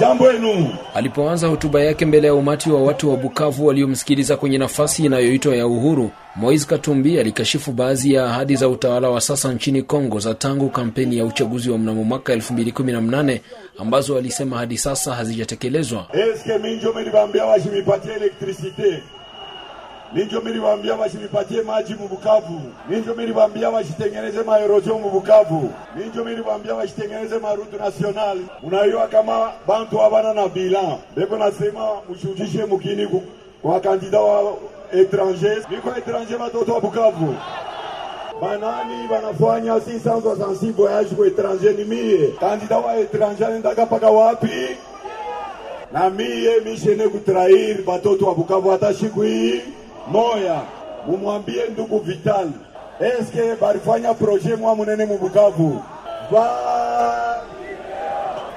Jambo yenu. Alipoanza hotuba yake mbele ya umati wa watu wa Bukavu waliomsikiliza kwenye nafasi inayoitwa ya uhuru, Moise Katumbi alikashifu baadhi ya ahadi za utawala wa sasa nchini Kongo za tangu kampeni ya uchaguzi wa mnamo mwaka 2018 ambazo alisema hadi sasa hazijatekelezwa. Eske minjo milibambia washimipatie elektrisite ninjo miliwambia washimipatie maji mu Bukavu, ninjo miliwambia washitengeneze maerozio mu ninjo miliwambia washitengeneze marutu nasionali. Unaiwa kama bantu habana na bila beko nasema mushujishe mukini kwa kandida wa etranger, niko etranger batoto wa Bukavu. Banani banafanya 666 voyage ku etranger ni mie. Kandida wa etranger anendaka paka wapi? Na mie mishene kutrair batoto wa Bukavu hata siku hii moya. Mumwambie ndugu Vital, eske barifanya proje mwa munene mubukavu ba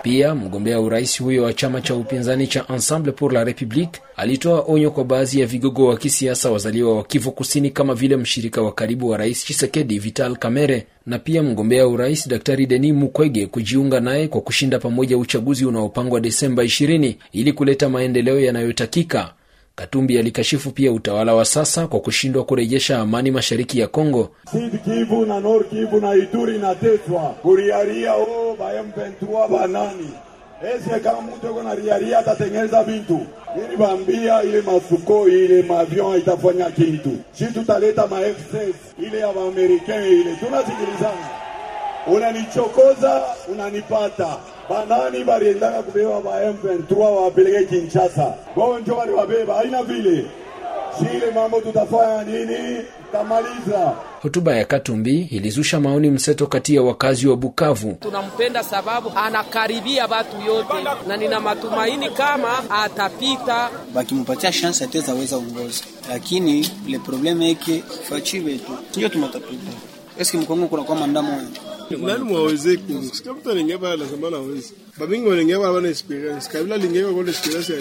Pia mgombea urais huyo wa chama cha upinzani cha Ensemble pour la Republique alitoa onyo kwa baadhi ya vigogo wa kisiasa wazaliwa wa Kivu Kusini kama vile mshirika wa karibu wa rais Chisekedi Vital Kamerhe na pia mgombea urais Daktari Denis Mukwege kujiunga naye kwa kushinda pamoja uchaguzi unaopangwa Desemba 20 ili kuleta maendeleo yanayotakika. Katumbi alikashifu pia utawala wa sasa kwa kushindwa kurejesha amani mashariki ya Kongo. Sud Kivu na Nord Kivu na Ituri inateswa. Kuriaria o ba M23 banani. Ese kama mtu yuko na riaria atatengeneza vintu ili bambia ile masuko ile mavion itafanya kitu si tutaleta ma F16 ile ya Waamerikain ile. Tunasikilizana. Unanichokoza unanipata banani baliendaka kubeba ba M23 wapeleke Kinshasa bonjo waliwabeba haina vile shile mambo tutafanya nini Tamaliza. Hotuba ya Katumbi ilizusha maoni mseto kati ya wakazi wa Bukavu. tunampenda sababu anakaribia watu yote, na nina matumaini kama atapita. bakimpatia chance ataweza weza ongoza, lakini le probleme yake fachi wetu ndio tumatapita. eski mkongo kuna kwa manda moya nani mwawezeki sika mtu alingeva lazima nawezi babingi waningeva wana experience kabila lingeva kona experience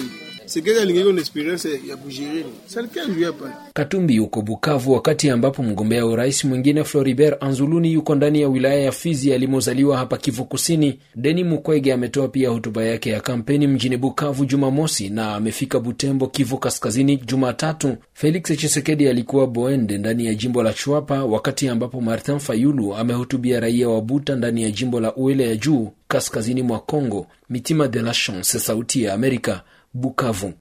Katumbi yuko Bukavu wakati ambapo mgombea urais mwingine Floribert Anzuluni yuko ndani ya wilaya ya Fizi alimozaliwa hapa Kivu Kusini. Deni Mukwege ametoa pia hotuba yake ya kampeni mjini Bukavu Jumamosi na amefika Butembo, Kivu Kaskazini Jumatatu. Felix Tshisekedi alikuwa Boende ndani ya jimbo la Chwapa, wakati ambapo Martin Fayulu amehutubia raia wa Buta ndani ya jimbo la Uele ya juu kaskazini mwa Congo. Mitima de la Chance, Sauti ya Amerika, Bukavu.